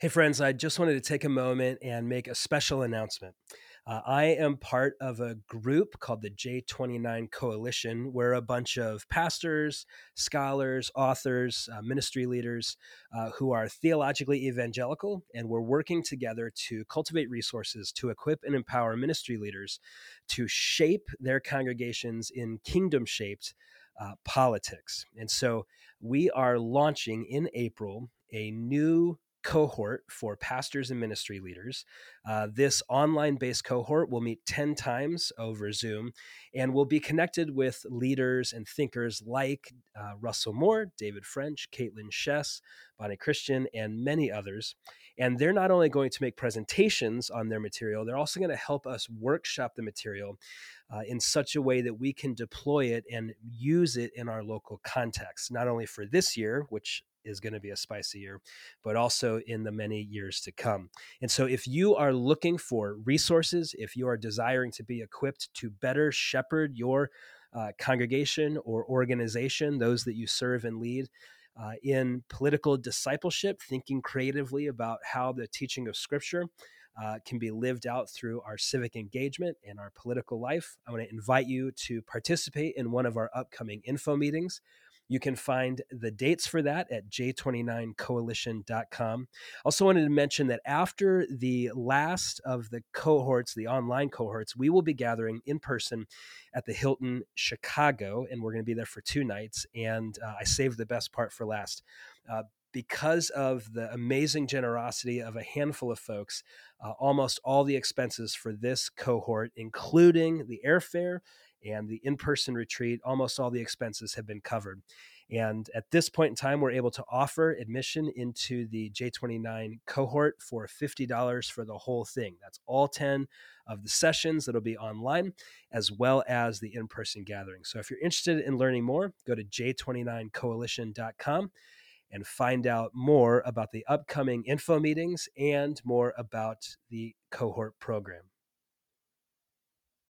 Hey, friends, I just wanted to take a moment and make a special announcement. Uh, I am part of a group called the J29 Coalition. We're a bunch of pastors, scholars, authors, uh, ministry leaders uh, who are theologically evangelical, and we're working together to cultivate resources to equip and empower ministry leaders to shape their congregations in kingdom shaped uh, politics. And so we are launching in April a new cohort for pastors and ministry leaders. Uh, this online based cohort will meet 10 times over Zoom and will be connected with leaders and thinkers like uh, Russell Moore, David French, Kaitlyn Schiess, Bonnie Kristian, and many others. And they're not only going to make presentations on their material, they're also going to help us workshop the material uh, in such a way that we can deploy it and use it in our local context, not only for this year, which is going to be a spicy year, but also in the many years to come. And so, if you are looking for resources, if you are desiring to be equipped to better shepherd your uh, congregation or organization, those that you serve and lead, uh, in political discipleship, thinking creatively about how the teaching of Scripture uh, can be lived out through our civic engagement and our political life. I want to invite you to participate in one of our upcoming info meetings. You can find the dates for that at j29coalition.com. Also, wanted to mention that after the last of the cohorts, the online cohorts, we will be gathering in person at the Hilton Chicago, and we're going to be there for two nights. And uh, I saved the best part for last. Uh, because of the amazing generosity of a handful of folks, uh, almost all the expenses for this cohort, including the airfare and the in person retreat, almost all the expenses have been covered. And at this point in time, we're able to offer admission into the J29 cohort for $50 for the whole thing. That's all 10 of the sessions that'll be online, as well as the in person gathering. So if you're interested in learning more, go to j29coalition.com and find out more about the upcoming info meetings and more about the cohort program.